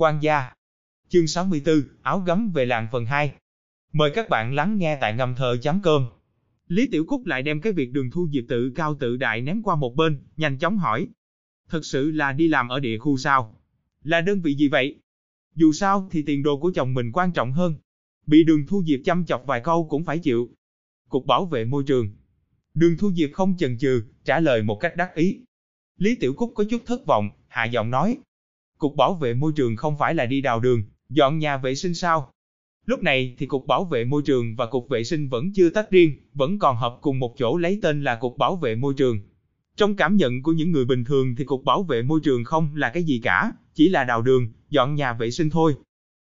quan gia. Chương 64, áo gấm về làng phần 2. Mời các bạn lắng nghe tại ngầm thờ chấm cơm. Lý Tiểu Cúc lại đem cái việc đường thu diệp tự cao tự đại ném qua một bên, nhanh chóng hỏi. Thật sự là đi làm ở địa khu sao? Là đơn vị gì vậy? Dù sao thì tiền đồ của chồng mình quan trọng hơn. Bị đường thu diệp chăm chọc vài câu cũng phải chịu. Cục bảo vệ môi trường. Đường thu diệp không chần chừ, trả lời một cách đắc ý. Lý Tiểu Cúc có chút thất vọng, hạ giọng nói. Cục bảo vệ môi trường không phải là đi đào đường, dọn nhà vệ sinh sao? Lúc này thì Cục Bảo vệ Môi trường và Cục Vệ sinh vẫn chưa tách riêng, vẫn còn hợp cùng một chỗ lấy tên là Cục Bảo vệ Môi trường. Trong cảm nhận của những người bình thường thì Cục Bảo vệ Môi trường không là cái gì cả, chỉ là đào đường, dọn nhà vệ sinh thôi.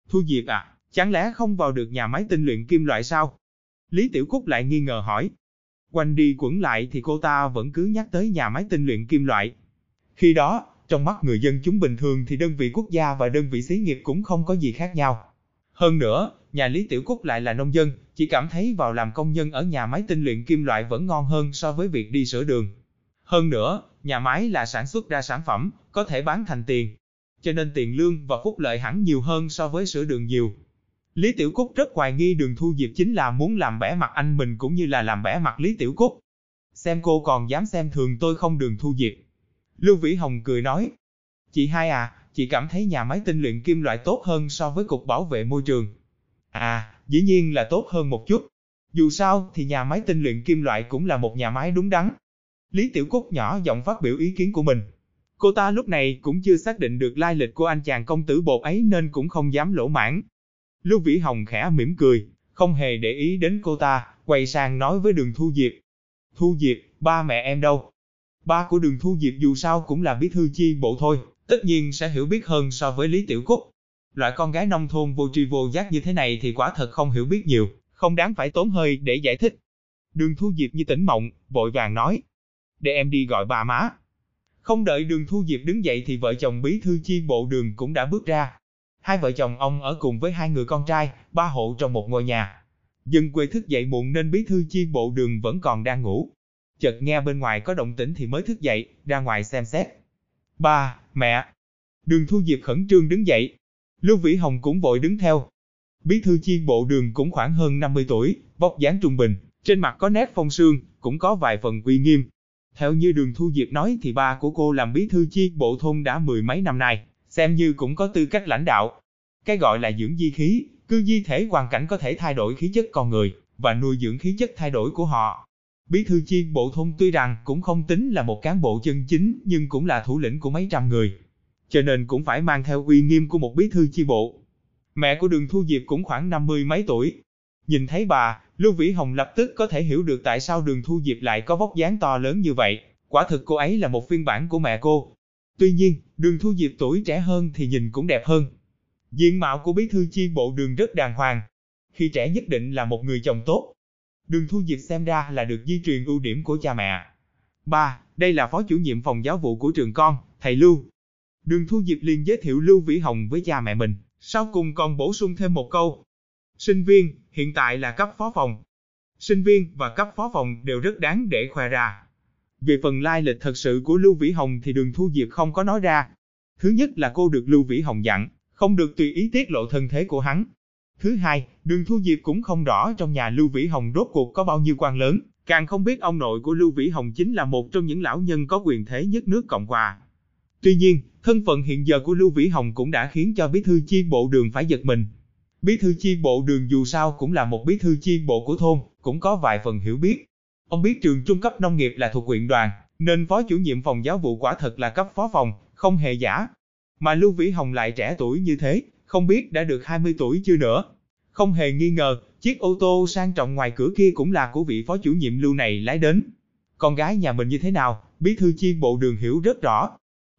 Thu Diệp à, chẳng lẽ không vào được nhà máy tinh luyện kim loại sao? Lý Tiểu Cúc lại nghi ngờ hỏi. Quanh đi quẩn lại thì cô ta vẫn cứ nhắc tới nhà máy tinh luyện kim loại. Khi đó, trong mắt người dân chúng bình thường thì đơn vị quốc gia và đơn vị xí nghiệp cũng không có gì khác nhau. Hơn nữa, nhà Lý Tiểu Cúc lại là nông dân, chỉ cảm thấy vào làm công nhân ở nhà máy tinh luyện kim loại vẫn ngon hơn so với việc đi sửa đường. Hơn nữa, nhà máy là sản xuất ra sản phẩm, có thể bán thành tiền. Cho nên tiền lương và phúc lợi hẳn nhiều hơn so với sửa đường nhiều. Lý Tiểu Cúc rất hoài nghi đường thu diệp chính là muốn làm bẻ mặt anh mình cũng như là làm bẻ mặt Lý Tiểu Cúc. Xem cô còn dám xem thường tôi không đường thu diệp. Lưu Vĩ Hồng cười nói. Chị hai à, chị cảm thấy nhà máy tinh luyện kim loại tốt hơn so với cục bảo vệ môi trường. À, dĩ nhiên là tốt hơn một chút. Dù sao thì nhà máy tinh luyện kim loại cũng là một nhà máy đúng đắn. Lý Tiểu Cúc nhỏ giọng phát biểu ý kiến của mình. Cô ta lúc này cũng chưa xác định được lai lịch của anh chàng công tử bột ấy nên cũng không dám lỗ mãn. Lưu Vĩ Hồng khẽ mỉm cười, không hề để ý đến cô ta, quay sang nói với đường Thu Diệp. Thu Diệp, ba mẹ em đâu? Ba của đường Thu Diệp dù sao cũng là bí thư chi bộ thôi, tất nhiên sẽ hiểu biết hơn so với Lý Tiểu Cúc. Loại con gái nông thôn vô tri vô giác như thế này thì quả thật không hiểu biết nhiều, không đáng phải tốn hơi để giải thích. Đường Thu Diệp như tỉnh mộng, vội vàng nói. Để em đi gọi bà má. Không đợi đường Thu Diệp đứng dậy thì vợ chồng bí thư chi bộ đường cũng đã bước ra. Hai vợ chồng ông ở cùng với hai người con trai, ba hộ trong một ngôi nhà. Dân quê thức dậy muộn nên bí thư chi bộ đường vẫn còn đang ngủ. Chợt nghe bên ngoài có động tĩnh thì mới thức dậy, ra ngoài xem xét. Ba, mẹ. Đường Thu Diệp khẩn trương đứng dậy. Lưu Vĩ Hồng cũng vội đứng theo. Bí thư chi bộ đường cũng khoảng hơn 50 tuổi, vóc dáng trung bình, trên mặt có nét phong sương, cũng có vài phần uy nghiêm. Theo như đường Thu Diệp nói thì ba của cô làm bí thư chi bộ thôn đã mười mấy năm nay, xem như cũng có tư cách lãnh đạo. Cái gọi là dưỡng di khí, cư di thể hoàn cảnh có thể thay đổi khí chất con người, và nuôi dưỡng khí chất thay đổi của họ. Bí thư chi bộ thôn tuy rằng cũng không tính là một cán bộ chân chính nhưng cũng là thủ lĩnh của mấy trăm người. Cho nên cũng phải mang theo uy nghiêm của một bí thư chi bộ. Mẹ của đường Thu Diệp cũng khoảng năm mươi mấy tuổi. Nhìn thấy bà, Lưu Vĩ Hồng lập tức có thể hiểu được tại sao đường Thu Diệp lại có vóc dáng to lớn như vậy. Quả thực cô ấy là một phiên bản của mẹ cô. Tuy nhiên, đường Thu Diệp tuổi trẻ hơn thì nhìn cũng đẹp hơn. Diện mạo của bí thư chi bộ đường rất đàng hoàng. Khi trẻ nhất định là một người chồng tốt, Đường Thu Diệp xem ra là được di truyền ưu điểm của cha mẹ. Ba, Đây là phó chủ nhiệm phòng giáo vụ của trường con, thầy Lưu. Đường Thu Diệp liền giới thiệu Lưu Vĩ Hồng với cha mẹ mình, sau cùng còn bổ sung thêm một câu. Sinh viên, hiện tại là cấp phó phòng. Sinh viên và cấp phó phòng đều rất đáng để khoe ra. Về phần lai lịch thật sự của Lưu Vĩ Hồng thì đường Thu Diệp không có nói ra. Thứ nhất là cô được Lưu Vĩ Hồng dặn, không được tùy ý tiết lộ thân thế của hắn, Thứ hai, Đường Thu Diệp cũng không rõ trong nhà Lưu Vĩ Hồng rốt cuộc có bao nhiêu quan lớn, càng không biết ông nội của Lưu Vĩ Hồng chính là một trong những lão nhân có quyền thế nhất nước Cộng Hòa. Tuy nhiên, thân phận hiện giờ của Lưu Vĩ Hồng cũng đã khiến cho bí thư chi bộ đường phải giật mình. Bí thư chi bộ đường dù sao cũng là một bí thư chi bộ của thôn, cũng có vài phần hiểu biết. Ông biết trường trung cấp nông nghiệp là thuộc huyện đoàn, nên phó chủ nhiệm phòng giáo vụ quả thật là cấp phó phòng, không hề giả. Mà Lưu Vĩ Hồng lại trẻ tuổi như thế, không biết đã được 20 tuổi chưa nữa. Không hề nghi ngờ, chiếc ô tô sang trọng ngoài cửa kia cũng là của vị phó chủ nhiệm lưu này lái đến. Con gái nhà mình như thế nào, bí thư chi bộ đường hiểu rất rõ.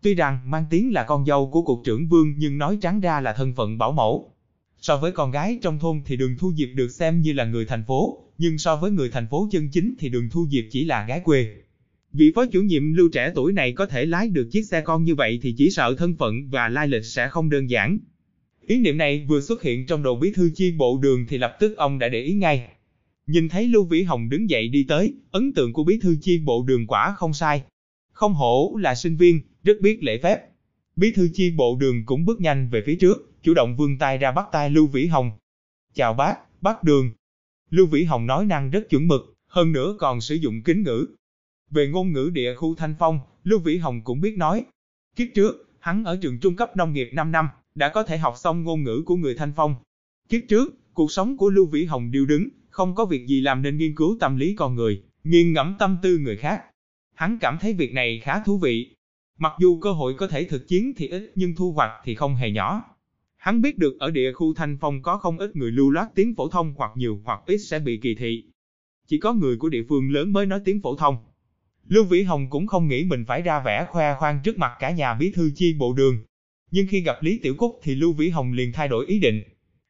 Tuy rằng mang tiếng là con dâu của cục trưởng vương nhưng nói trắng ra là thân phận bảo mẫu. So với con gái trong thôn thì đường thu diệp được xem như là người thành phố, nhưng so với người thành phố chân chính thì đường thu diệp chỉ là gái quê. Vị phó chủ nhiệm lưu trẻ tuổi này có thể lái được chiếc xe con như vậy thì chỉ sợ thân phận và lai lịch sẽ không đơn giản. Ý niệm này vừa xuất hiện trong đầu bí thư chi bộ đường thì lập tức ông đã để ý ngay. Nhìn thấy Lưu Vĩ Hồng đứng dậy đi tới, ấn tượng của bí thư chi bộ đường quả không sai. Không hổ là sinh viên, rất biết lễ phép. Bí thư chi bộ đường cũng bước nhanh về phía trước, chủ động vươn tay ra bắt tay Lưu Vĩ Hồng. Chào bác, bác đường. Lưu Vĩ Hồng nói năng rất chuẩn mực, hơn nữa còn sử dụng kính ngữ. Về ngôn ngữ địa khu Thanh Phong, Lưu Vĩ Hồng cũng biết nói. Kiếp trước, hắn ở trường trung cấp nông nghiệp 5 năm, đã có thể học xong ngôn ngữ của người Thanh Phong. Kiếp trước, cuộc sống của Lưu Vĩ Hồng điêu đứng, không có việc gì làm nên nghiên cứu tâm lý con người, nghiêng ngẫm tâm tư người khác. Hắn cảm thấy việc này khá thú vị. Mặc dù cơ hội có thể thực chiến thì ít nhưng thu hoạch thì không hề nhỏ. Hắn biết được ở địa khu Thanh Phong có không ít người lưu loát tiếng phổ thông hoặc nhiều hoặc ít sẽ bị kỳ thị. Chỉ có người của địa phương lớn mới nói tiếng phổ thông. Lưu Vĩ Hồng cũng không nghĩ mình phải ra vẻ khoe khoang trước mặt cả nhà bí thư chi bộ đường. Nhưng khi gặp Lý Tiểu Cúc thì Lưu Vĩ Hồng liền thay đổi ý định.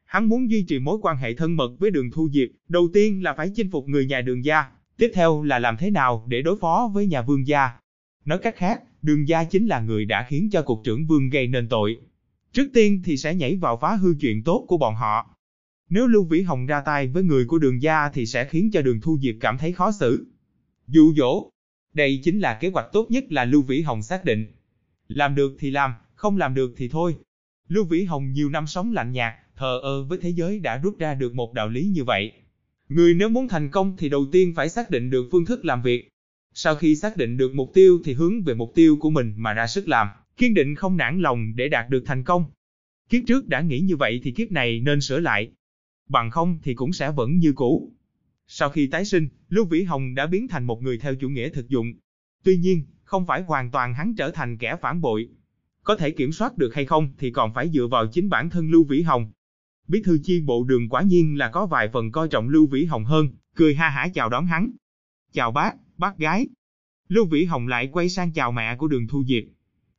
Hắn muốn duy trì mối quan hệ thân mật với đường Thu Diệp, đầu tiên là phải chinh phục người nhà đường gia, tiếp theo là làm thế nào để đối phó với nhà vương gia. Nói cách khác, đường gia chính là người đã khiến cho cục trưởng vương gây nên tội. Trước tiên thì sẽ nhảy vào phá hư chuyện tốt của bọn họ. Nếu Lưu Vĩ Hồng ra tay với người của đường gia thì sẽ khiến cho đường Thu Diệp cảm thấy khó xử. Dụ dỗ. Đây chính là kế hoạch tốt nhất là Lưu Vĩ Hồng xác định. Làm được thì làm, không làm được thì thôi. Lưu Vĩ Hồng nhiều năm sống lạnh nhạt, thờ ơ với thế giới đã rút ra được một đạo lý như vậy. Người nếu muốn thành công thì đầu tiên phải xác định được phương thức làm việc. Sau khi xác định được mục tiêu thì hướng về mục tiêu của mình mà ra sức làm, kiên định không nản lòng để đạt được thành công. Kiếp trước đã nghĩ như vậy thì kiếp này nên sửa lại. Bằng không thì cũng sẽ vẫn như cũ. Sau khi tái sinh, Lưu Vĩ Hồng đã biến thành một người theo chủ nghĩa thực dụng. Tuy nhiên, không phải hoàn toàn hắn trở thành kẻ phản bội. Có thể kiểm soát được hay không thì còn phải dựa vào chính bản thân Lưu Vĩ Hồng. Bí thư chi bộ đường quả nhiên là có vài phần coi trọng Lưu Vĩ Hồng hơn, cười ha hả chào đón hắn. Chào bác, bác gái. Lưu Vĩ Hồng lại quay sang chào mẹ của đường Thu Diệp.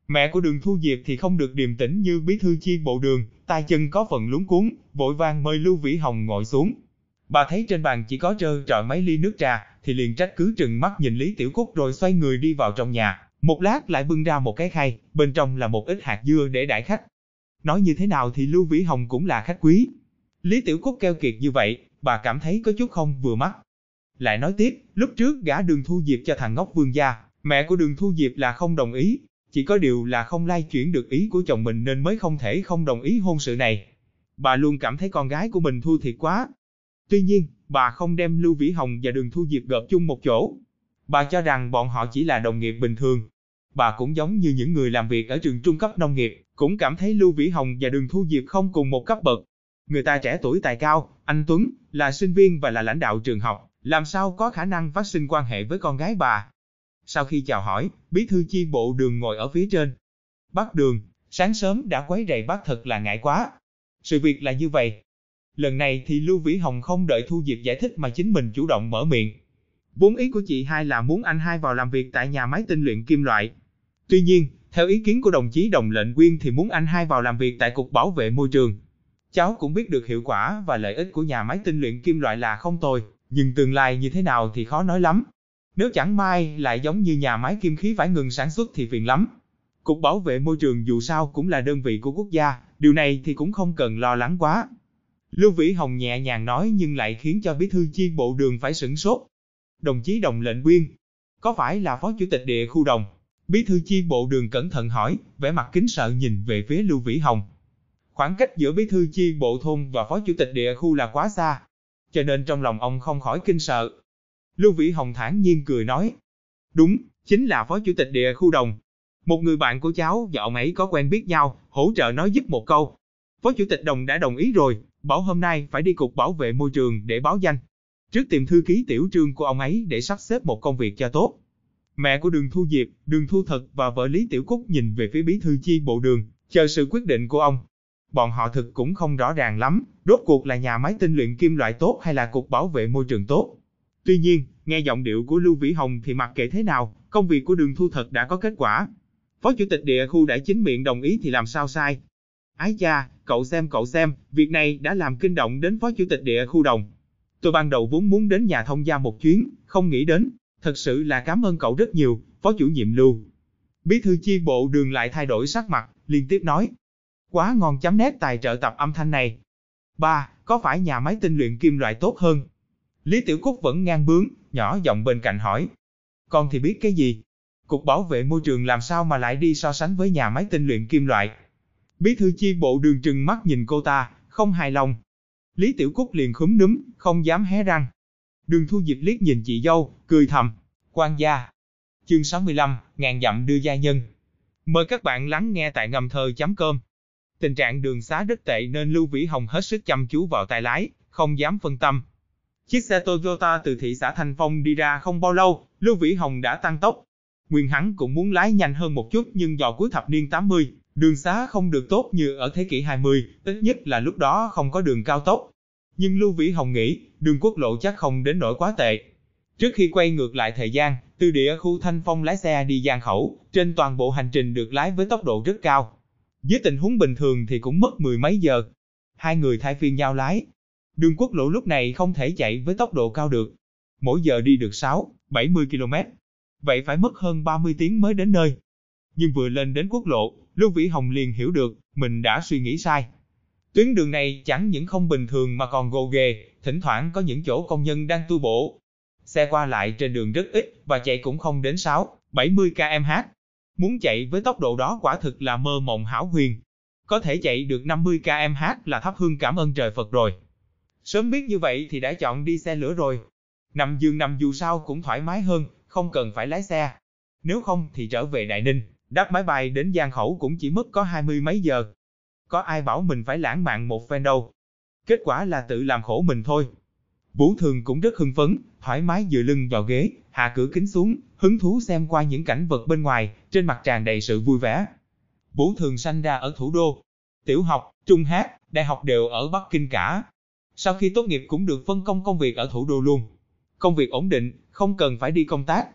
Mẹ của đường Thu Diệp thì không được điềm tĩnh như bí thư chi bộ đường, tay chân có phần lúng cuốn, vội vàng mời Lưu Vĩ Hồng ngồi xuống. Bà thấy trên bàn chỉ có trơ trọi mấy ly nước trà, thì liền trách cứ trừng mắt nhìn Lý Tiểu Cúc rồi xoay người đi vào trong nhà. Một lát lại bưng ra một cái khay, bên trong là một ít hạt dưa để đãi khách. Nói như thế nào thì Lưu Vĩ Hồng cũng là khách quý. Lý Tiểu Cúc keo kiệt như vậy, bà cảm thấy có chút không vừa mắt. Lại nói tiếp, lúc trước gã đường thu diệp cho thằng ngốc vương gia, mẹ của đường thu diệp là không đồng ý, chỉ có điều là không lai chuyển được ý của chồng mình nên mới không thể không đồng ý hôn sự này. Bà luôn cảm thấy con gái của mình thua thiệt quá. Tuy nhiên, bà không đem Lưu Vĩ Hồng và đường thu diệp gộp chung một chỗ. Bà cho rằng bọn họ chỉ là đồng nghiệp bình thường. Bà cũng giống như những người làm việc ở trường trung cấp nông nghiệp, cũng cảm thấy Lưu Vĩ Hồng và đường thu diệp không cùng một cấp bậc. Người ta trẻ tuổi tài cao, anh Tuấn, là sinh viên và là lãnh đạo trường học, làm sao có khả năng phát sinh quan hệ với con gái bà. Sau khi chào hỏi, bí thư chi bộ đường ngồi ở phía trên. Bác đường, sáng sớm đã quấy rầy bác thật là ngại quá. Sự việc là như vậy. Lần này thì Lưu Vĩ Hồng không đợi Thu Diệp giải thích mà chính mình chủ động mở miệng. Vốn ý của chị hai là muốn anh hai vào làm việc tại nhà máy tinh luyện kim loại. Tuy nhiên, theo ý kiến của đồng chí đồng lệnh quyên thì muốn anh hai vào làm việc tại Cục Bảo vệ Môi trường. Cháu cũng biết được hiệu quả và lợi ích của nhà máy tinh luyện kim loại là không tồi, nhưng tương lai như thế nào thì khó nói lắm. Nếu chẳng may lại giống như nhà máy kim khí phải ngừng sản xuất thì phiền lắm. Cục bảo vệ môi trường dù sao cũng là đơn vị của quốc gia, điều này thì cũng không cần lo lắng quá. Lưu Vĩ Hồng nhẹ nhàng nói nhưng lại khiến cho bí thư chi bộ đường phải sửng sốt. Đồng chí đồng lệnh quyên, có phải là phó chủ tịch địa khu đồng? Bí thư chi bộ đường cẩn thận hỏi, vẻ mặt kính sợ nhìn về phía Lưu Vĩ Hồng. Khoảng cách giữa bí thư chi bộ thôn và phó chủ tịch địa khu là quá xa, cho nên trong lòng ông không khỏi kinh sợ. Lưu Vĩ Hồng thản nhiên cười nói, đúng, chính là phó chủ tịch địa khu đồng. Một người bạn của cháu và ông ấy có quen biết nhau, hỗ trợ nói giúp một câu. Phó chủ tịch đồng đã đồng ý rồi, bảo hôm nay phải đi cục bảo vệ môi trường để báo danh. Trước tìm thư ký tiểu trương của ông ấy để sắp xếp một công việc cho tốt. Mẹ của đường Thu Diệp, đường Thu Thật và vợ Lý Tiểu Cúc nhìn về phía bí thư chi bộ đường, chờ sự quyết định của ông bọn họ thực cũng không rõ ràng lắm, rốt cuộc là nhà máy tinh luyện kim loại tốt hay là cục bảo vệ môi trường tốt. Tuy nhiên, nghe giọng điệu của Lưu Vĩ Hồng thì mặc kệ thế nào, công việc của đường thu thật đã có kết quả. Phó chủ tịch địa khu đã chính miệng đồng ý thì làm sao sai. Ái cha, cậu xem cậu xem, việc này đã làm kinh động đến phó chủ tịch địa khu đồng. Tôi ban đầu vốn muốn đến nhà thông gia một chuyến, không nghĩ đến. Thật sự là cảm ơn cậu rất nhiều, phó chủ nhiệm Lưu. Bí thư chi bộ đường lại thay đổi sắc mặt, liên tiếp nói, Quá ngon chấm nét tài trợ tập âm thanh này. Ba, có phải nhà máy tinh luyện kim loại tốt hơn? Lý Tiểu Cúc vẫn ngang bướng, nhỏ giọng bên cạnh hỏi. Con thì biết cái gì? Cục bảo vệ môi trường làm sao mà lại đi so sánh với nhà máy tinh luyện kim loại. Bí thư chi bộ đường trừng mắt nhìn cô ta, không hài lòng. Lý Tiểu Cúc liền khúm núm, không dám hé răng. Đường thu dịch liếc nhìn chị dâu, cười thầm. quan gia. Chương 65, ngàn dặm đưa gia nhân. Mời các bạn lắng nghe tại ngầm thơ.com. Tình trạng đường xá rất tệ nên Lưu Vĩ Hồng hết sức chăm chú vào tay lái, không dám phân tâm. Chiếc xe Toyota từ thị xã Thanh Phong đi ra không bao lâu, Lưu Vĩ Hồng đã tăng tốc. Nguyên hắn cũng muốn lái nhanh hơn một chút nhưng do cuối thập niên 80, đường xá không được tốt như ở thế kỷ 20, ít nhất là lúc đó không có đường cao tốc. Nhưng Lưu Vĩ Hồng nghĩ, đường quốc lộ chắc không đến nỗi quá tệ. Trước khi quay ngược lại thời gian, từ địa khu Thanh Phong lái xe đi Giang Khẩu, trên toàn bộ hành trình được lái với tốc độ rất cao. Dưới tình huống bình thường thì cũng mất mười mấy giờ. Hai người thay phiên nhau lái. Đường quốc lộ lúc này không thể chạy với tốc độ cao được. Mỗi giờ đi được 6, 70 km. Vậy phải mất hơn 30 tiếng mới đến nơi. Nhưng vừa lên đến quốc lộ, Lưu Vĩ Hồng liền hiểu được, mình đã suy nghĩ sai. Tuyến đường này chẳng những không bình thường mà còn gồ ghề, thỉnh thoảng có những chỗ công nhân đang tu bổ. Xe qua lại trên đường rất ít và chạy cũng không đến 6, 70 km/h. Muốn chạy với tốc độ đó quả thực là mơ mộng hảo huyền. Có thể chạy được 50 km/h là thắp hương cảm ơn trời Phật rồi. Sớm biết như vậy thì đã chọn đi xe lửa rồi. Nằm giường nằm dù sao cũng thoải mái hơn, không cần phải lái xe. Nếu không thì trở về Đại Ninh, đáp máy bay đến Giang Khẩu cũng chỉ mất có hai mươi mấy giờ. Có ai bảo mình phải lãng mạn một phen đâu. Kết quả là tự làm khổ mình thôi. Vũ Thường cũng rất hưng phấn, thoải mái dựa lưng vào ghế, hạ cửa kính xuống, hứng thú xem qua những cảnh vật bên ngoài, trên mặt tràn đầy sự vui vẻ. Vũ Thường sanh ra ở thủ đô. Tiểu học, trung hát, đại học đều ở Bắc Kinh cả. Sau khi tốt nghiệp cũng được phân công công việc ở thủ đô luôn. Công việc ổn định, không cần phải đi công tác.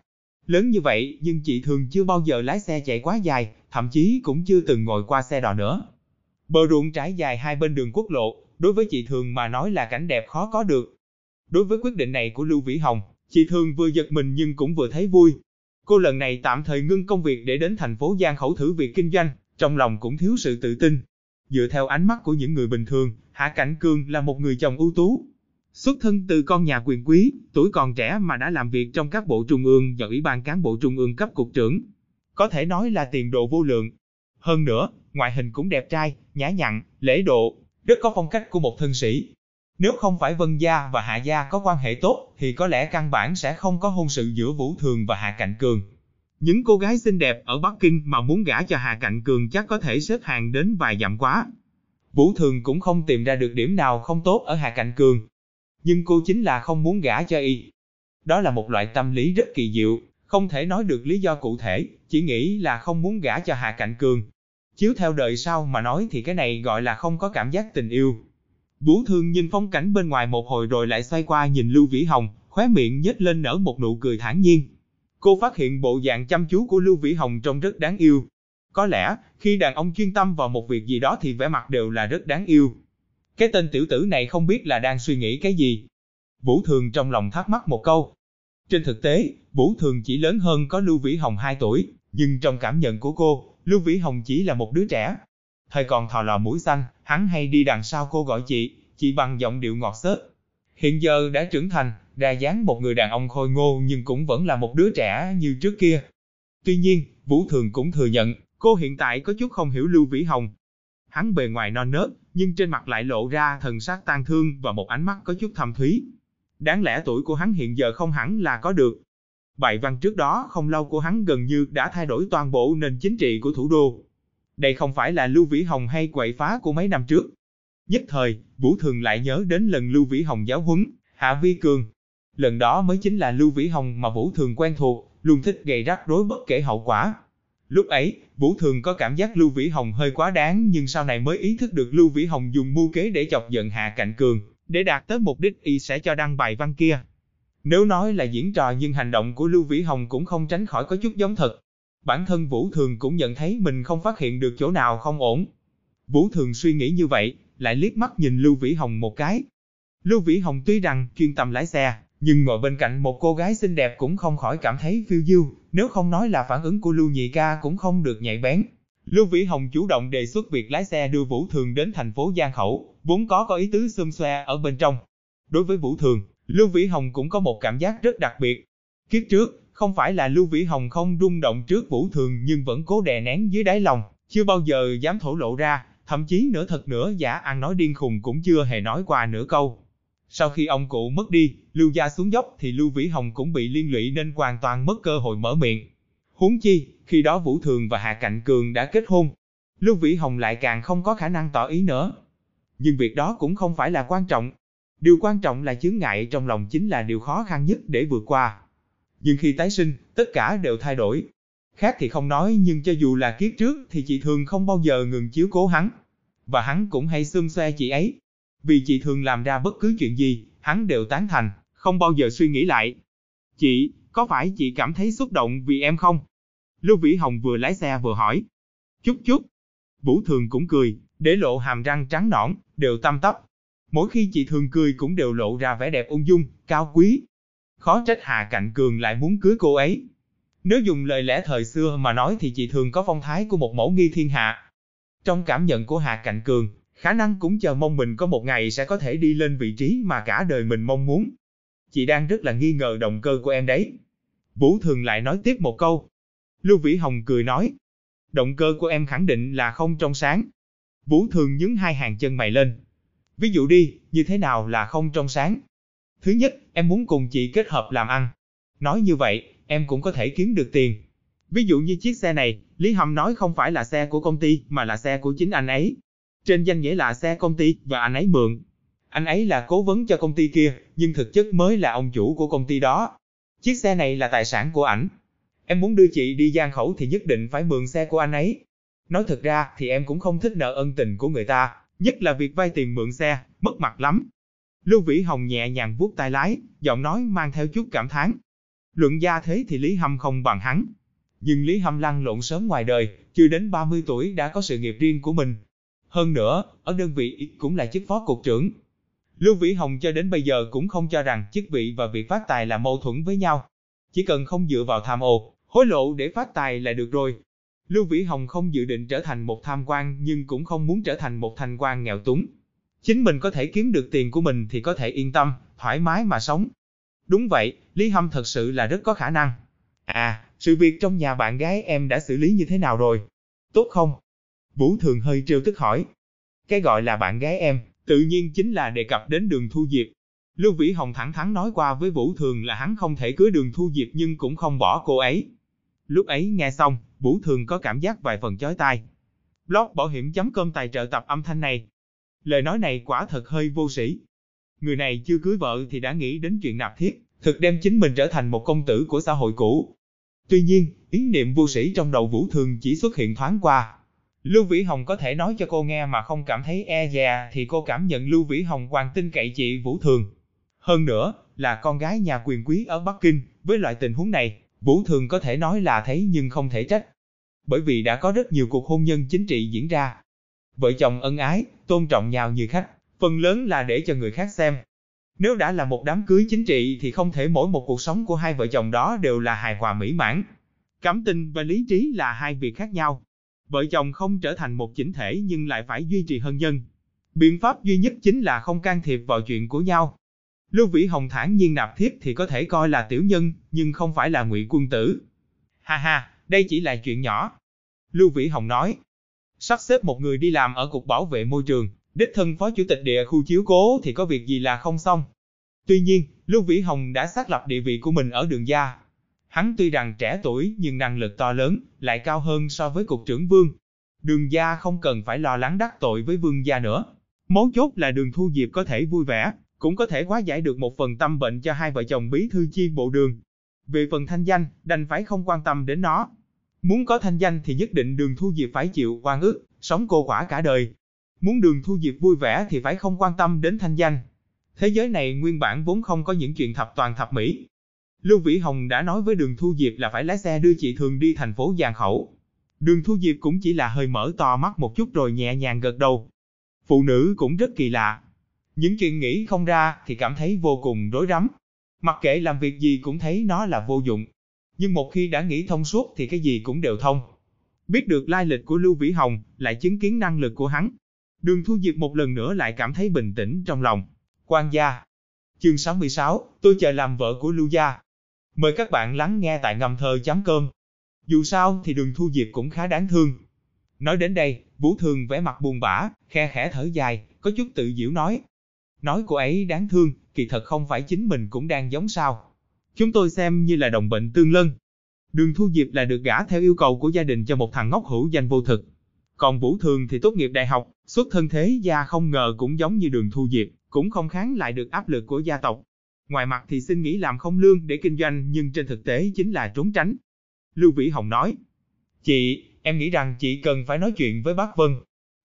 Lớn như vậy nhưng chị thường chưa bao giờ lái xe chạy quá dài, thậm chí cũng chưa từng ngồi qua xe đò nữa. Bờ ruộng trải dài hai bên đường quốc lộ, đối với chị thường mà nói là cảnh đẹp khó có được. Đối với quyết định này của Lưu Vĩ Hồng, chị thường vừa giật mình nhưng cũng vừa thấy vui. Cô lần này tạm thời ngưng công việc để đến thành phố Giang Khẩu thử việc kinh doanh, trong lòng cũng thiếu sự tự tin. Dựa theo ánh mắt của những người bình thường, Hạ Cảnh Cương là một người chồng ưu tú. Xuất thân từ con nhà quyền quý, tuổi còn trẻ mà đã làm việc trong các bộ trung ương và ủy ban cán bộ trung ương cấp cục trưởng. Có thể nói là tiền đồ vô lượng. Hơn nữa, ngoại hình cũng đẹp trai, nhã nhặn, lễ độ, rất có phong cách của một thân sĩ. Nếu không phải Vân Gia và Hạ Gia có quan hệ tốt, thì có lẽ căn bản sẽ không có hôn sự giữa Vũ Thường và Hạ Cạnh Cường. Những cô gái xinh đẹp ở Bắc Kinh mà muốn gả cho Hạ Cạnh Cường chắc có thể xếp hàng đến vài dặm quá. Vũ Thường cũng không tìm ra được điểm nào không tốt ở Hạ Cạnh Cường. Nhưng cô chính là không muốn gả cho y. Đó là một loại tâm lý rất kỳ diệu, không thể nói được lý do cụ thể, chỉ nghĩ là không muốn gả cho Hạ Cạnh Cường. Chiếu theo đời sau mà nói thì cái này gọi là không có cảm giác tình yêu. Vũ Thương nhìn phong cảnh bên ngoài một hồi rồi lại xoay qua nhìn Lưu Vĩ Hồng, khóe miệng nhếch lên nở một nụ cười thản nhiên. Cô phát hiện bộ dạng chăm chú của Lưu Vĩ Hồng trông rất đáng yêu. Có lẽ, khi đàn ông chuyên tâm vào một việc gì đó thì vẻ mặt đều là rất đáng yêu. Cái tên tiểu tử này không biết là đang suy nghĩ cái gì. Vũ Thường trong lòng thắc mắc một câu. Trên thực tế, Vũ Thường chỉ lớn hơn có Lưu Vĩ Hồng 2 tuổi, nhưng trong cảm nhận của cô, Lưu Vĩ Hồng chỉ là một đứa trẻ. Thời còn thò lò mũi xanh, hắn hay đi đằng sau cô gọi chị, chị bằng giọng điệu ngọt xớt. Hiện giờ đã trưởng thành, đa dáng một người đàn ông khôi ngô nhưng cũng vẫn là một đứa trẻ như trước kia. Tuy nhiên, Vũ Thường cũng thừa nhận, cô hiện tại có chút không hiểu Lưu Vĩ Hồng. Hắn bề ngoài non nớt, nhưng trên mặt lại lộ ra thần sắc tang thương và một ánh mắt có chút thâm thúy. Đáng lẽ tuổi của hắn hiện giờ không hẳn là có được. Bài văn trước đó không lâu của hắn gần như đã thay đổi toàn bộ nền chính trị của thủ đô. Đây không phải là Lưu Vĩ Hồng hay quậy phá của mấy năm trước. Nhất thời, Vũ Thường lại nhớ đến lần Lưu Vĩ Hồng giáo huấn, Hạ Vi Cường. Lần đó mới chính là Lưu Vĩ Hồng mà Vũ Thường quen thuộc, luôn thích gây rắc rối bất kể hậu quả. Lúc ấy, Vũ Thường có cảm giác Lưu Vĩ Hồng hơi quá đáng nhưng sau này mới ý thức được Lưu Vĩ Hồng dùng mưu kế để chọc giận Hạ Cạnh Cường, để đạt tới mục đích y sẽ cho đăng bài văn kia. Nếu nói là diễn trò nhưng hành động của Lưu Vĩ Hồng cũng không tránh khỏi có chút giống thật. Bản thân Vũ Thường cũng nhận thấy mình không phát hiện được chỗ nào không ổn. Vũ Thường suy nghĩ như vậy, lại liếc mắt nhìn Lưu Vĩ Hồng một cái. Lưu Vĩ Hồng tuy rằng chuyên tâm lái xe, nhưng ngồi bên cạnh một cô gái xinh đẹp cũng không khỏi cảm thấy phiêu diêu, nếu không nói là phản ứng của Lưu Nhị ca cũng không được nhạy bén. Lưu Vĩ Hồng chủ động đề xuất việc lái xe đưa Vũ Thường đến thành phố Giang Khẩu, vốn có có ý tứ xôm xoe ở bên trong. Đối với Vũ Thường, Lưu Vĩ Hồng cũng có một cảm giác rất đặc biệt. Kiếp trước, Không phải là Lưu Vĩ Hồng không rung động trước Vũ Thường nhưng vẫn cố đè nén dưới đáy lòng, chưa bao giờ dám thổ lộ ra, thậm chí nửa thật nửa giả ăn nói điên khùng cũng chưa hề nói qua nửa câu. Sau khi ông cụ mất đi, Lưu gia xuống dốc thì Lưu Vĩ Hồng cũng bị liên lụy nên hoàn toàn mất cơ hội mở miệng. Huống chi, khi đó Vũ Thường và Hà Cạnh Cường đã kết hôn, Lưu Vĩ Hồng lại càng không có khả năng tỏ ý nữa. Nhưng việc đó cũng không phải là quan trọng. Điều quan trọng là chướng ngại trong lòng chính là điều khó khăn nhất để vượt qua. Nhưng khi tái sinh, tất cả đều thay đổi. Khác thì không nói nhưng cho dù là kiếp trước thì chị thường không bao giờ ngừng chiếu cố hắn. Và hắn cũng hay xương xoe chị ấy. Vì chị thường làm ra bất cứ chuyện gì, hắn đều tán thành, không bao giờ suy nghĩ lại. Chị, có phải chị cảm thấy xúc động vì em không? Lưu Vĩ Hồng vừa lái xe vừa hỏi. Chút chút. Vũ Thường cũng cười, để lộ hàm răng trắng nõn, đều tâm tấp. Mỗi khi chị thường cười cũng đều lộ ra vẻ đẹp ung dung, cao quý. Khó trách Hà Cạnh Cường lại muốn cưới cô ấy. Nếu dùng lời lẽ thời xưa mà nói thì chị thường có phong thái của một mẫu nghi thiên hạ. Trong cảm nhận của Hà Cạnh Cường, khả năng cũng chờ mong mình có một ngày sẽ có thể đi lên vị trí mà cả đời mình mong muốn. Chị đang rất là nghi ngờ động cơ của em đấy. Vũ Thường lại nói tiếp một câu. Lưu Vĩ Hồng cười nói. Động cơ của em khẳng định là không trong sáng. Vũ Thường nhướng hai hàng chân mày lên. Ví dụ đi, như thế nào là không trong sáng? Thứ nhất, em muốn cùng chị kết hợp làm ăn. Nói như vậy, em cũng có thể kiếm được tiền. Ví dụ như chiếc xe này, Lý Hầm nói không phải là xe của công ty mà là xe của chính anh ấy. Trên danh nghĩa là xe công ty và anh ấy mượn. Anh ấy là cố vấn cho công ty kia, nhưng thực chất mới là ông chủ của công ty đó. Chiếc xe này là tài sản của ảnh. Em muốn đưa chị đi gian khẩu thì nhất định phải mượn xe của anh ấy. Nói thật ra thì em cũng không thích nợ ân tình của người ta, nhất là việc vay tiền mượn xe, mất mặt lắm. Lưu Vĩ Hồng nhẹ nhàng vuốt tay lái, giọng nói mang theo chút cảm thán. Luận gia thế thì Lý Hâm không bằng hắn. Nhưng Lý Hâm lăn lộn sớm ngoài đời, chưa đến 30 tuổi đã có sự nghiệp riêng của mình. Hơn nữa, ở đơn vị cũng là chức phó cục trưởng. Lưu Vĩ Hồng cho đến bây giờ cũng không cho rằng chức vị và việc phát tài là mâu thuẫn với nhau. Chỉ cần không dựa vào tham ô, hối lộ để phát tài là được rồi. Lưu Vĩ Hồng không dự định trở thành một tham quan nhưng cũng không muốn trở thành một thành quan nghèo túng. Chính mình có thể kiếm được tiền của mình thì có thể yên tâm, thoải mái mà sống. Đúng vậy, Lý Hâm thật sự là rất có khả năng. À, sự việc trong nhà bạn gái em đã xử lý như thế nào rồi? Tốt không? Vũ Thường hơi trêu tức hỏi. Cái gọi là bạn gái em, tự nhiên chính là đề cập đến đường thu diệp. Lưu Vĩ Hồng thẳng thắn nói qua với Vũ Thường là hắn không thể cưới đường thu diệp nhưng cũng không bỏ cô ấy. Lúc ấy nghe xong, Vũ Thường có cảm giác vài phần chói tai. Blog bảo hiểm.com tài trợ tập âm thanh này. Lời nói này quả thật hơi vô sĩ. Người này chưa cưới vợ thì đã nghĩ đến chuyện nạp thiết, thực đem chính mình trở thành một công tử của xã hội cũ. Tuy nhiên, ý niệm vô sĩ trong đầu Vũ Thường chỉ xuất hiện thoáng qua. Lưu Vĩ Hồng có thể nói cho cô nghe mà không cảm thấy e dè thì cô cảm nhận Lưu Vĩ Hồng hoàn tin cậy chị Vũ Thường. Hơn nữa, là con gái nhà quyền quý ở Bắc Kinh, với loại tình huống này, Vũ Thường có thể nói là thấy nhưng không thể trách. Bởi vì đã có rất nhiều cuộc hôn nhân chính trị diễn ra. Vợ chồng ân ái, tôn trọng nhau như khách, phần lớn là để cho người khác xem. Nếu đã là một đám cưới chính trị thì không thể mỗi một cuộc sống của hai vợ chồng đó đều là hài hòa mỹ mãn. Cảm tình và lý trí là hai việc khác nhau. Vợ chồng không trở thành một chỉnh thể nhưng lại phải duy trì hôn nhân. Biện pháp duy nhất chính là không can thiệp vào chuyện của nhau. Lưu Vĩ Hồng thản nhiên nạp thiếp thì có thể coi là tiểu nhân, nhưng không phải là ngụy quân tử. Ha ha, đây chỉ là chuyện nhỏ. Lưu Vĩ Hồng nói, sắp xếp một người đi làm ở Cục Bảo vệ Môi trường, đích thân phó chủ tịch địa khu chiếu cố thì có việc gì là không xong. Tuy nhiên, Lưu Vĩ Hồng đã xác lập địa vị của mình ở đường gia. Hắn tuy rằng trẻ tuổi nhưng năng lực to lớn, lại cao hơn so với cục trưởng Vương. Đường gia không cần phải lo lắng đắc tội với Vương gia nữa. Mấu chốt là đường thu diệp có thể vui vẻ, cũng có thể hóa giải được một phần tâm bệnh cho hai vợ chồng bí thư chi bộ đường. Về phần thanh danh, đành phải không quan tâm đến nó. Muốn có thanh danh thì nhất định đường thu diệp phải chịu oan ức, sống cô quả cả đời. Muốn đường thu diệp vui vẻ thì phải không quan tâm đến thanh danh. Thế giới này nguyên bản vốn không có những chuyện thập toàn thập mỹ. Lưu Vĩ Hồng đã nói với đường thu diệp là phải lái xe đưa chị thường đi thành phố Giang Khẩu. Đường thu diệp cũng chỉ là hơi mở to mắt một chút rồi nhẹ nhàng gật đầu. Phụ nữ cũng rất kỳ lạ, những chuyện nghĩ không ra thì cảm thấy vô cùng rối rắm. Mặc kệ làm việc gì cũng thấy nó là vô dụng. Nhưng một khi đã nghĩ thông suốt thì cái gì cũng đều thông. Biết được lai lịch của Lưu Vĩ Hồng, lại chứng kiến năng lực của hắn. Đường Thu Diệp một lần nữa lại cảm thấy bình tĩnh trong lòng. Quan gia. Chương 66, tôi chờ làm vợ của Lưu gia. Mời các bạn lắng nghe tại ngầm thơ chấm cơm. Dù sao thì đường thu diệp cũng khá đáng thương. Nói đến đây, Vũ Thường vẻ mặt buồn bã, khe khẽ thở dài, có chút tự giễu nói. Nói cô ấy đáng thương, kỳ thật không phải chính mình cũng đang giống sao. Chúng tôi xem như là đồng bệnh tương lân. Đường Thu Diệp là được gả theo yêu cầu của gia đình cho một thằng ngốc hữu danh vô thực. Còn Vũ Thường thì tốt nghiệp đại học, xuất thân thế gia không ngờ cũng giống như đường Thu Diệp, cũng không kháng lại được áp lực của gia tộc. Ngoài mặt thì xin nghỉ làm không lương để kinh doanh nhưng trên thực tế chính là trốn tránh. Lưu Vĩ Hồng nói, Chị, em nghĩ rằng chị cần phải nói chuyện với bác Vân.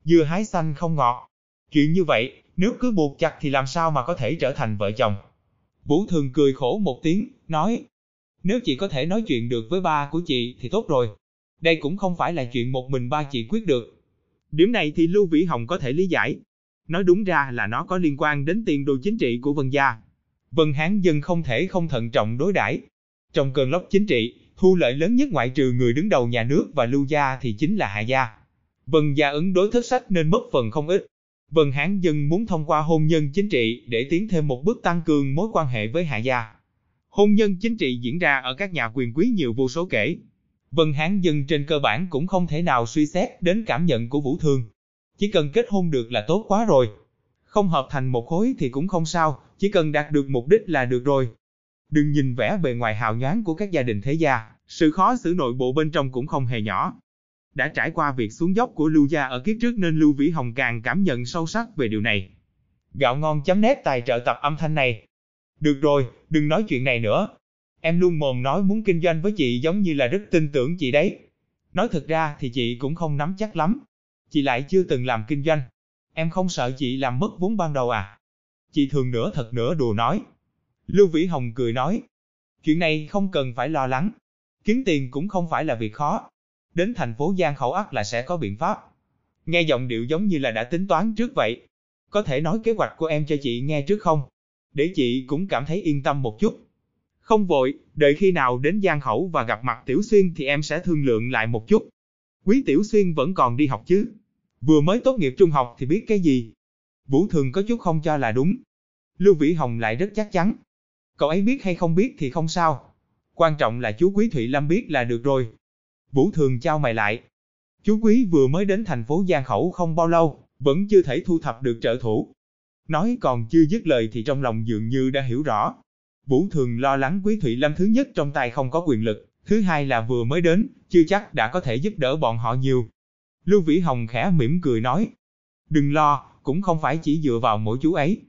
Dưa hái xanh không ngọt. Chuyện như vậy, nếu cứ buộc chặt thì làm sao mà có thể trở thành vợ chồng. Vũ Thường cười khổ một tiếng, nói, nếu chị có thể nói chuyện được với ba của chị thì tốt rồi. Đây cũng không phải là chuyện một mình ba chị quyết được. Điểm này thì Lưu Vĩ Hồng có thể lý giải. Nói đúng ra là nó có liên quan đến tiền đồ chính trị của Vân Gia. Vân Hán dân không thể không thận trọng đối đãi. Trong cơn lốc chính trị, thu lợi lớn nhất ngoại trừ người đứng đầu nhà nước và Lưu Gia thì chính là Hạ Gia. Vân Gia ứng đối thất sách nên mất phần không ít. Vân Hán dân muốn thông qua hôn nhân chính trị để tiến thêm một bước tăng cường mối quan hệ với Hạ Gia. Hôn nhân chính trị diễn ra ở các nhà quyền quý nhiều vô số kể. Vân Hán dân trên cơ bản cũng không thể nào suy xét đến cảm nhận của Vũ Thương. Chỉ cần kết hôn được là tốt quá rồi. Không hợp thành một khối thì cũng không sao, chỉ cần đạt được mục đích là được rồi. Đừng nhìn vẻ bề ngoài hào nhoáng của các gia đình thế gia, sự khó xử nội bộ bên trong cũng không hề nhỏ. Đã trải qua việc xuống dốc của Lưu Gia ở kiếp trước nên Lưu Vĩ Hồng càng cảm nhận sâu sắc về điều này. Gạo ngon chấm nét tài trợ tập âm thanh này. Được rồi, đừng nói chuyện này nữa. Em luôn mồm nói muốn kinh doanh với chị giống như là rất tin tưởng chị đấy. Nói thật ra thì chị cũng không nắm chắc lắm. Chị lại chưa từng làm kinh doanh. Em không sợ chị làm mất vốn ban đầu à? Chị thường nửa thật nửa đùa nói. Lưu Vĩ Hồng cười nói. Chuyện này không cần phải lo lắng. Kiếm tiền cũng không phải là việc khó. Đến thành phố Giang Khẩu ắt là sẽ có biện pháp. Nghe giọng điệu giống như là đã tính toán trước vậy. Có thể nói kế hoạch của em cho chị nghe trước không? Để chị cũng cảm thấy yên tâm một chút. Không vội, đợi khi nào đến Giang Khẩu và gặp mặt Tiểu Xuyên thì em sẽ thương lượng lại một chút. Quý Tiểu Xuyên vẫn còn đi học chứ? Vừa mới tốt nghiệp trung học thì biết cái gì? Vũ Thường có chút không cho là đúng. Lưu Vĩ Hồng lại rất chắc chắn. Cậu ấy biết hay không biết thì không sao. Quan trọng là chú Quý Thụy Lâm biết là được rồi. Vũ Thường trao mày lại. Chú Quý vừa mới đến thành phố Giang Khẩu không bao lâu, vẫn chưa thể thu thập được trợ thủ. Nói còn chưa dứt lời thì trong lòng dường như đã hiểu rõ. Vũ Thường lo lắng Quý Thụy Lâm thứ nhất trong tay không có quyền lực, thứ hai là vừa mới đến, chưa chắc đã có thể giúp đỡ bọn họ nhiều. Lưu Vĩ Hồng khẽ mỉm cười nói. Đừng lo, cũng không phải chỉ dựa vào mỗi chú ấy.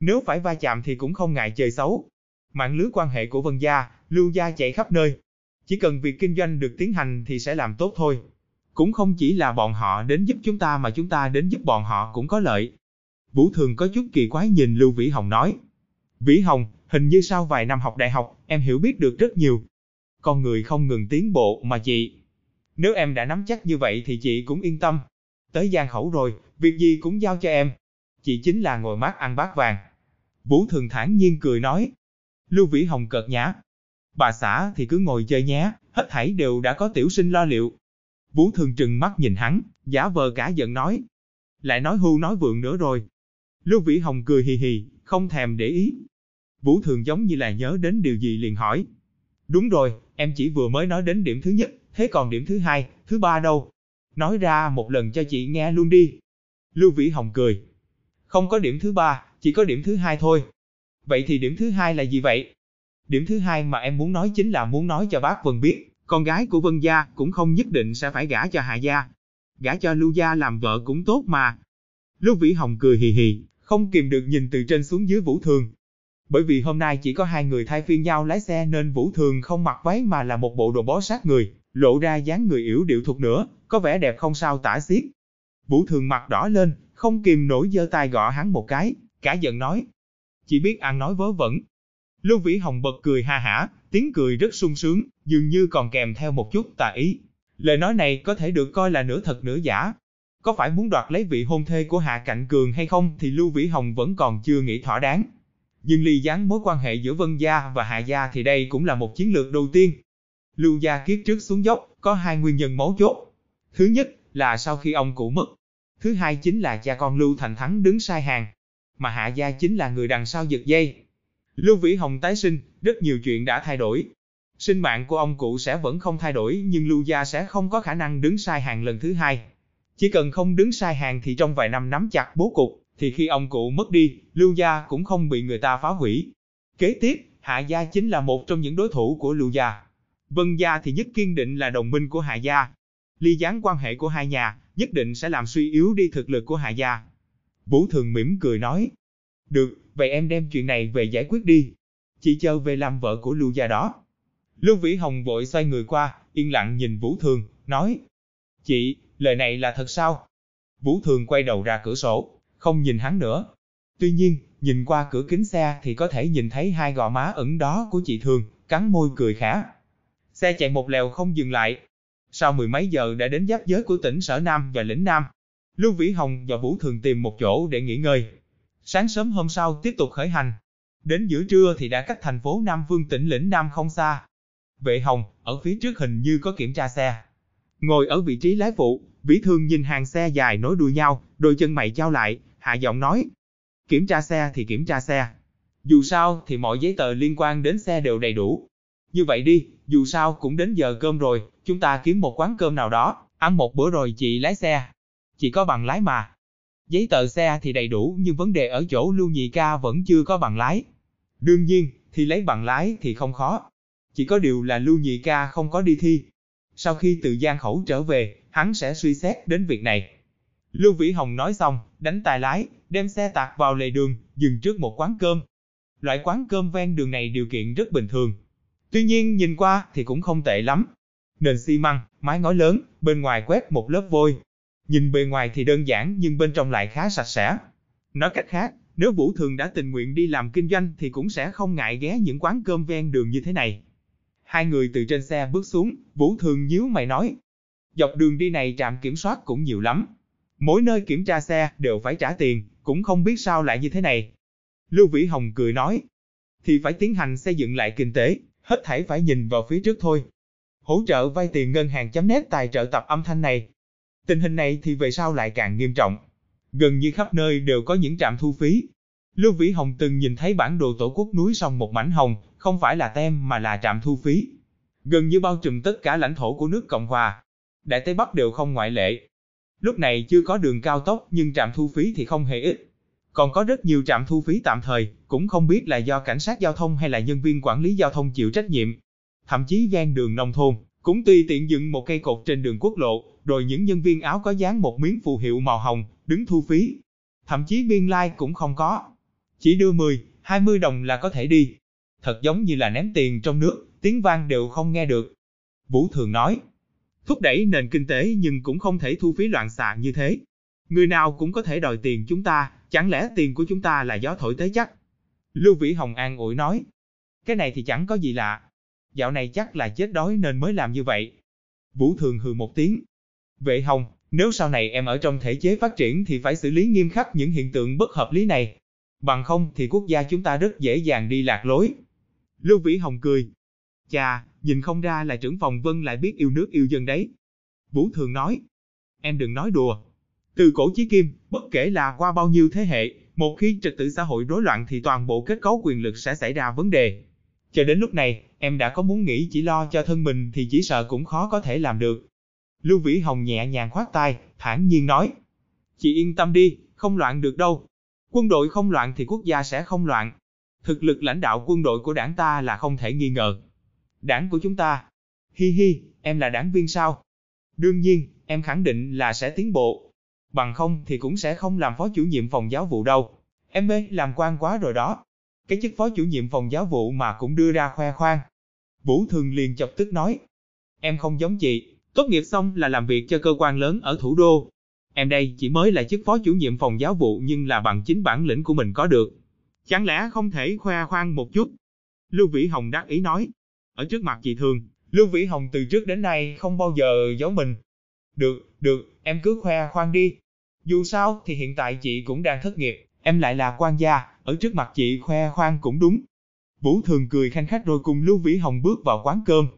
Nếu phải va chạm thì cũng không ngại chơi xấu. Mạng lưới quan hệ của Vân Gia, Lưu Gia chạy khắp nơi. Chỉ cần việc kinh doanh được tiến hành thì sẽ làm tốt thôi. Cũng không chỉ là bọn họ đến giúp chúng ta mà chúng ta đến giúp bọn họ cũng có lợi. Vũ Thường có chút kỳ quái nhìn Lưu Vĩ Hồng nói. Vĩ Hồng, hình như sau vài năm học đại học, em hiểu biết được rất nhiều. Con người không ngừng tiến bộ mà chị. Nếu em đã nắm chắc như vậy thì chị cũng yên tâm. Tới giang khẩu rồi, việc gì cũng giao cho em. Chị chính là ngồi mát ăn bát vàng. Vũ Thường thản nhiên cười nói. Lưu Vĩ Hồng cợt nhã. Bà xã thì cứ ngồi chơi nhé, hết thảy đều đã có tiểu sinh lo liệu. Vũ Thường trừng mắt nhìn hắn, giả vờ cả giận nói. Lại nói hưu nói vượng nữa rồi. Lưu Vĩ Hồng cười hì hì, không thèm để ý. Vũ Thường giống như là nhớ đến điều gì liền hỏi. Đúng rồi, em chỉ vừa mới nói đến điểm thứ nhất, thế còn điểm thứ hai, thứ ba đâu? Nói ra một lần cho chị nghe luôn đi. Lưu Vĩ Hồng cười. Không có điểm thứ ba, chỉ có điểm thứ hai thôi. Vậy thì điểm thứ hai là gì vậy? Điểm thứ hai mà em muốn nói chính là muốn nói cho bác Vân biết, con gái của Vân Gia cũng không nhất định sẽ phải gả cho Hạ Gia. Gả cho Lưu Gia làm vợ cũng tốt mà. Lưu Vĩ Hồng cười hì hì, không kìm được nhìn từ trên xuống dưới Vũ Thường. Bởi vì hôm nay chỉ có hai người thay phiên nhau lái xe nên Vũ Thường không mặc váy mà là một bộ đồ bó sát người, lộ ra dáng người yếu điệu thuộc nữa, có vẻ đẹp không sao tả xiết. Vũ Thường mặt đỏ lên, không kìm nổi giơ tay gõ hắn một cái, cả giận nói. Chỉ biết ăn nói vớ vẩn. Lưu Vĩ Hồng bật cười ha hả, tiếng cười rất sung sướng, dường như còn kèm theo một chút tà ý. Lời nói này có thể được coi là nửa thật nửa giả. Có phải muốn đoạt lấy vị hôn thê của Hạ Cạnh Cường hay không thì Lưu Vĩ Hồng vẫn còn chưa nghĩ thỏa đáng. Nhưng ly gián mối quan hệ giữa Vân Gia và Hạ Gia thì đây cũng là một chiến lược đầu tiên. Lưu Gia kiết trước xuống dốc, có hai nguyên nhân mấu chốt. Thứ nhất là sau khi ông cũ mất. Thứ hai chính là cha con Lưu Thành Thắng đứng sai hàng. Mà Hạ Gia chính là người đằng sau giật dây. Lưu Vĩ Hồng tái sinh, rất nhiều chuyện đã thay đổi. sinh mạng của ông cụ sẽ vẫn không thay đổi nhưng Lưu Gia sẽ không có khả năng đứng sai hàng lần thứ hai. Chỉ cần không đứng sai hàng thì trong vài năm nắm chặt bố cục, thì khi ông cụ mất đi, Lưu Gia cũng không bị người ta phá hủy. Kế tiếp, Hạ Gia chính là một trong những đối thủ của Lưu Gia. Vân Gia thì nhất kiên định là đồng minh của Hạ Gia. Ly gián quan hệ của hai nhà, nhất định sẽ làm suy yếu đi thực lực của Hạ Gia. Vũ Thường mỉm cười nói, được, vậy em đem chuyện này về giải quyết đi. Chị chờ về làm vợ của Lưu Gia đó. Lưu Vĩ Hồng vội xoay người qua, yên lặng nhìn Vũ Thường, nói, Chị, lời này là thật sao? Vũ Thường quay đầu ra cửa sổ, không nhìn hắn nữa. Tuy nhiên, nhìn qua cửa kính xe thì có thể nhìn thấy hai gò má ẩn đó của chị Thường, cắn môi cười khả. Xe chạy một lèo không dừng lại. Sau mười mấy giờ đã đến giáp giới của tỉnh Sở Nam và lĩnh Nam. Lưu Vĩ Hồng và Vũ Thường tìm một chỗ để nghỉ ngơi. Sáng sớm hôm sau tiếp tục khởi hành. Đến giữa trưa thì đã cách thành phố Nam Vương tỉnh lĩnh Nam không xa. Vệ Hồng, ở phía trước hình như có kiểm tra xe. Ngồi ở vị trí lái phụ, Vĩ Thương nhìn hàng xe dài nối đuôi nhau, đôi chân mày trao lại, hạ giọng nói. Kiểm tra xe thì kiểm tra xe. Dù sao thì mọi giấy tờ liên quan đến xe đều đầy đủ. Như vậy đi, dù sao cũng đến giờ cơm rồi, chúng ta kiếm một quán cơm nào đó, ăn một bữa rồi chị lái xe. Chị có bằng lái mà. Giấy tờ xe thì đầy đủ nhưng vấn đề ở chỗ Lưu Nhị Ca vẫn chưa có bằng lái. Đương nhiên, thì lấy bằng lái thì không khó. Chỉ có điều là Lưu Nhị Ca không có đi thi. Sau khi từ Giang Khẩu trở về, hắn sẽ suy xét đến việc này. Lưu Vĩ Hồng nói xong, đánh tài lái, đem xe tạt vào lề đường, dừng trước một quán cơm. Loại quán cơm ven đường này điều kiện rất bình thường. Tuy nhiên nhìn qua thì cũng không tệ lắm. Nền xi măng, mái ngói lớn, bên ngoài quét một lớp vôi. Nhìn bề ngoài thì đơn giản nhưng bên trong lại khá sạch sẽ. Nói cách khác, nếu Vũ Thường đã tình nguyện đi làm kinh doanh thì cũng sẽ không ngại ghé những quán cơm ven đường như thế này. Hai người từ trên xe bước xuống, Vũ Thường nhíu mày nói. Dọc đường đi này trạm kiểm soát cũng nhiều lắm. Mỗi nơi kiểm tra xe đều phải trả tiền, cũng không biết sao lại như thế này. Lưu Vĩ Hồng cười nói. Thì phải tiến hành xây dựng lại kinh tế, hết thảy phải nhìn vào phía trước thôi. Hỗ trợ vay tiền ngân hàng chấm nét tài trợ tập âm thanh này. Tình hình này thì về sau lại càng nghiêm trọng. Gần như khắp nơi đều có những trạm thu phí. Lưu Vĩ Hồng từng nhìn thấy bản đồ tổ quốc núi sông một mảnh hồng, không phải là tem mà là trạm thu phí. Gần như bao trùm tất cả lãnh thổ của nước Cộng Hòa. Đại Tây Bắc đều không ngoại lệ. Lúc này chưa có đường cao tốc nhưng trạm thu phí thì không hề ít. Còn có rất nhiều trạm thu phí tạm thời, cũng không biết là do cảnh sát giao thông hay là nhân viên quản lý giao thông chịu trách nhiệm. Thậm chí gian đường nông thôn, cũng tùy tiện dựng một cây cột trên đường quốc lộ, rồi những nhân viên áo có dán một miếng phù hiệu màu hồng, đứng thu phí. Thậm chí biên lai like cũng không có. Chỉ đưa 10, 20 đồng là có thể đi. Thật giống như là ném tiền trong nước, tiếng vang đều không nghe được. Vũ thường nói, thúc đẩy nền kinh tế nhưng cũng không thể thu phí loạn xạ như thế. Người nào cũng có thể đòi tiền chúng ta, chẳng lẽ tiền của chúng ta là gió thổi tới chắc? Lưu Vĩ Hồng an ủi nói, cái này thì chẳng có gì lạ. Dạo này chắc là chết đói nên mới làm như vậy. Vũ Thường hừ một tiếng. Vệ Hồng, nếu sau này em ở trong thể chế phát triển thì phải xử lý nghiêm khắc những hiện tượng bất hợp lý này. Bằng không thì quốc gia chúng ta rất dễ dàng đi lạc lối. Lưu Vĩ Hồng cười. Chà, nhìn không ra là trưởng phòng Vân lại biết yêu nước yêu dân đấy. Vũ Thường nói. Em đừng nói đùa. Từ cổ chí kim, bất kể là qua bao nhiêu thế hệ, một khi trật tự xã hội rối loạn thì toàn bộ kết cấu quyền lực sẽ xảy ra vấn đề. Cho đến lúc này, em đã có muốn nghĩ chỉ lo cho thân mình thì chỉ sợ cũng khó có thể làm được. Lưu Vĩ Hồng nhẹ nhàng khoát tay, thản nhiên nói. Chị yên tâm đi, không loạn được đâu. Quân đội không loạn thì quốc gia sẽ không loạn. Thực lực lãnh đạo quân đội của đảng ta là không thể nghi ngờ. Đảng của chúng ta. Hi hi, em là đảng viên sao? Đương nhiên, em khẳng định là sẽ tiến bộ. Bằng không thì cũng sẽ không làm phó chủ nhiệm phòng giáo vụ đâu. Em mê làm quan quá rồi đó. Cái chức phó chủ nhiệm phòng giáo vụ mà cũng đưa ra khoe khoang. Vũ Thường liền chọc tức nói. Em không giống chị, tốt nghiệp xong là làm việc cho cơ quan lớn ở thủ đô. Em đây chỉ mới là chức phó chủ nhiệm phòng giáo vụ nhưng là bằng chính bản lĩnh của mình có được. Chẳng lẽ không thể khoe khoang một chút? Lưu Vĩ Hồng đắc ý nói. Ở trước mặt chị Thường, Lưu Vĩ Hồng từ trước đến nay không bao giờ giấu mình. Được, được, em cứ khoe khoang đi. Dù sao thì hiện tại chị cũng đang thất nghiệp, em lại là quan gia, ở trước mặt chị khoe khoang cũng đúng. Vũ Thường cười khanh khách rồi cùng Lưu Vĩ Hồng bước vào quán cơm.